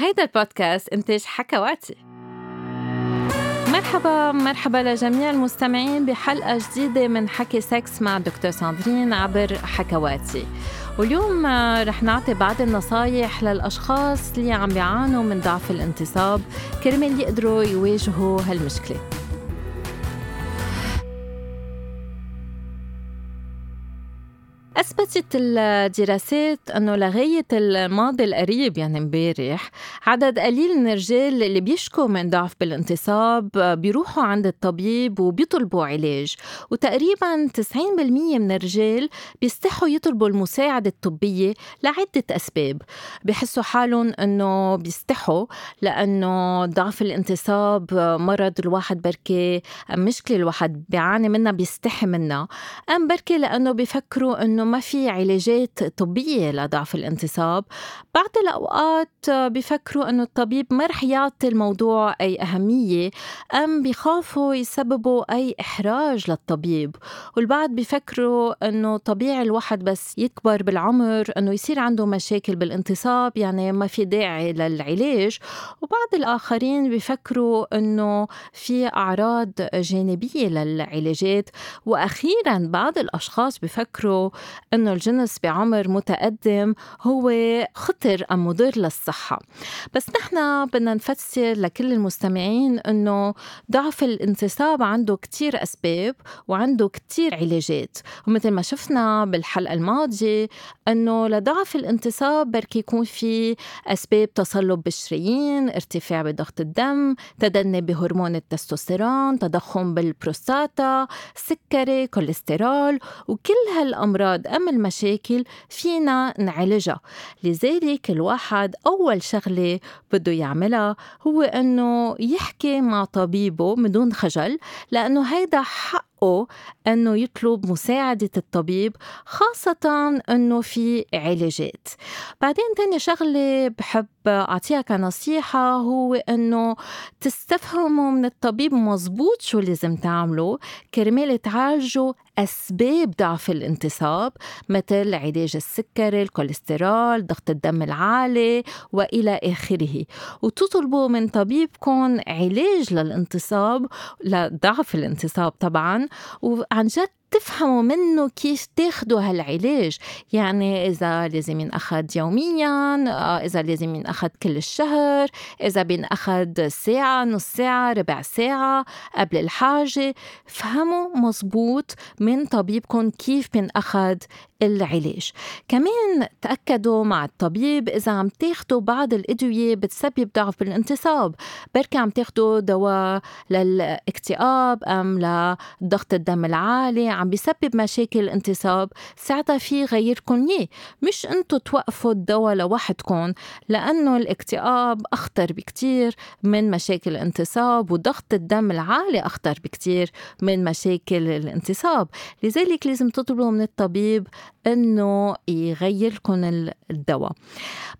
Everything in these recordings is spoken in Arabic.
هيدا البودكاست إنتاج حكواتي. مرحبا مرحبا لجميع المستمعين بحلقة جديدة من حكي سكس مع دكتور ساندرين عبر حكواتي. واليوم رح نعطي بعض النصايح للأشخاص اللي عم بيعانوا من ضعف الانتصاب كرمال يقدروا يواجهوا هالمشكلة. أثبتت الدراسات أنه لغاية الماضي القريب يعني امبارح عدد قليل من الرجال اللي بيشكوا من ضعف بالانتصاب بيروحوا عند الطبيب وبيطلبوا علاج. وتقريبا 90% من الرجال بيستحوا يطلبوا المساعدة الطبية لعدة أسباب. بحسوا حالهم أنه بيستحوا لأنه ضعف الانتصاب مرض الواحد بركي مشكلة الواحد بيعاني منها بيستحي منها. أم بركي لأنه بيفكروا أنه ما في علاجات طبية لضعف الانتصاب. بعض الأوقات بيفكروا أنه الطبيب ما رح يعطي الموضوع أي أهمية أم بيخافوا يسببوا أي إحراج للطبيب. والبعض بيفكروا أنه طبيعي الواحد بس يكبر بالعمر أنه يصير عنده مشاكل بالانتصاب يعني ما في داعي للعلاج. وبعض الآخرين بيفكروا أنه في أعراض جانبية للعلاجات. وأخيرا بعض الأشخاص بيفكروا أنه الجنس بعمر متقدم هو خطر أم مضر للصحة. بس نحن بدنا نفسر لكل المستمعين أنه ضعف الانتصاب عنده كتير أسباب وعنده كتير علاجات. ومثل ما شفنا بالحلقة الماضية أنه لضعف الانتصاب بركي يكون في أسباب تصلب بالشرايين ارتفاع بضغط الدم تدني بهرمون التستوستيرون تضخم بالبروستاتا سكري كوليسترول وكل هالأمراض أم المشاكل فينا نعالجها. لذلك الواحد أول شغلة بده يعملها هو أنه يحكي مع طبيبه بدون خجل لأنه هيدا حق حقه أنه يطلب مساعدة الطبيب خاصة أنه في علاجات. بعدين تاني شغلة بحب اعطيها كنصيحه هو أنه تستفهموا من الطبيب مزبوط شو لازم تعملوا كرمال تعالجوا أسباب ضعف الانتصاب مثل علاج السكري الكوليسترول ضغط الدم العالي وإلى آخره. وتطلبوا من طبيبكم علاج للانتصاب لضعف الانتصاب طبعا وعن جد تفهموا منه كيف تاخدوا هالعلاج. يعني إذا لازم ينأخذ يوميا آه، إذا لازم ينأخذ كل الشهر إذا بينأخذ ساعة نص ساعة ربع ساعة قبل الحاجة. فهموا مزبوط من طبيبكم كيف بينأخذ العلاج. كمان تأكدوا مع الطبيب إذا عم تاخدوا بعض الأدوية بتسبب ضعف بالانتصاب. بركي عم تاخدوا دواء للاكتئاب أم لضغط الدم العالي عم بيسبب مشاكل انتصاب ساعتها في غيركم اياه مش انتو توقفوا الدواء لوحدكم لأنه الاكتئاب أخطر بكتير من مشاكل الانتصاب وضغط الدم العالي أخطر بكتير من مشاكل الانتصاب. لذلك لازم تطلبوا من الطبيب إنه يغير لكم الدواء.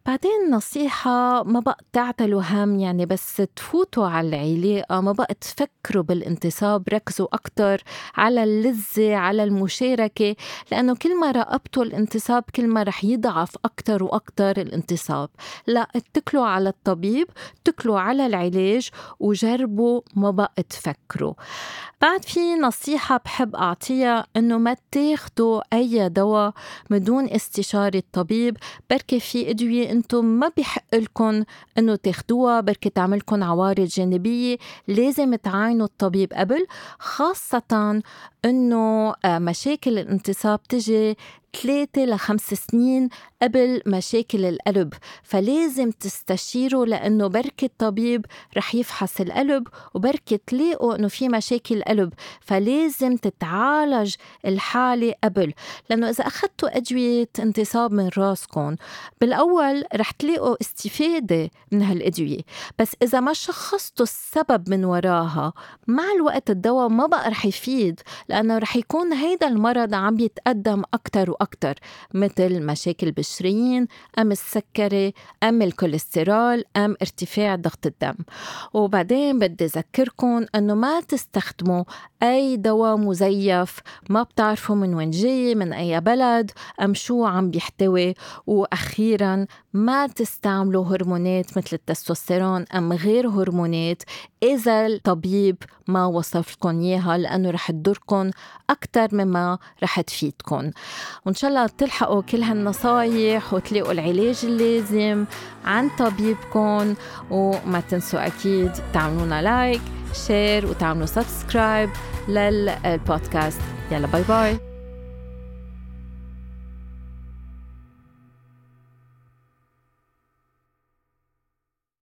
بعدين نصيحة ما بقى تعتلوا هم يعني بس تفوتوا على العلاقة ما بقى تفكروا بالانتصاب ركزوا أكتر على اللذة على المشاركة لأنه كل ما راقبتوا الانتصاب كل ما رح يضعف أكتر وأكتر الانتصاب. لا اتكلوا على الطبيب اتكلوا على العلاج وجربوا ما بقى تفكروا. بعد في نصيحة بحب أعطيها إنه ما تاخدوا أي دواء بدون استشارة طبيب بركي في أدوية أنتم ما بيحق لكم إنه تاخدوها بركي تعملكم عوارض جانبية. لازم تعاينوا الطبيب قبل خاصة إنه آه، مشاكل الانتصاب تجي ثلاثة لخمس سنين قبل مشاكل القلب فلازم تستشيروا لأنه بركة الطبيب رح يفحص القلب وبركة تلاقوا أنه في مشاكل قلب فلازم تتعالج الحالة قبل. لأنه إذا أخذتوا أدوية انتصاب من راسكم بالأول رح تلاقوا استفادة من هالأدوية بس إذا ما شخصتوا السبب من وراها مع الوقت الدواء ما بقى رح يفيد لأنه رح يكون هيدا المرض عم يتقدم أكتر أكتر مثل مشاكل بالشرايين أم السكري أم الكوليسترول أم ارتفاع ضغط الدم. وبعدين بدي أذكركم أنه ما تستخدموا أي دواء مزيف ما بتعرفوا من وين جاي من أي بلد أم شو عم بيحتوي. وأخيرا ما تستعملوا هرمونات مثل التستوستيرون أم غير هرمونات. إذا الطبيب ما وصف لكم إياها لأنه رح تضركم أكثر مما رح تفيدكم وإن شاء الله تلحقوا كل هالنصايح وتلاقوا العلاج اللازم عند طبيبكم وما تنسوا أكيد تعملونا like share وتعملوا subscribe للبودكاست يلا باي باي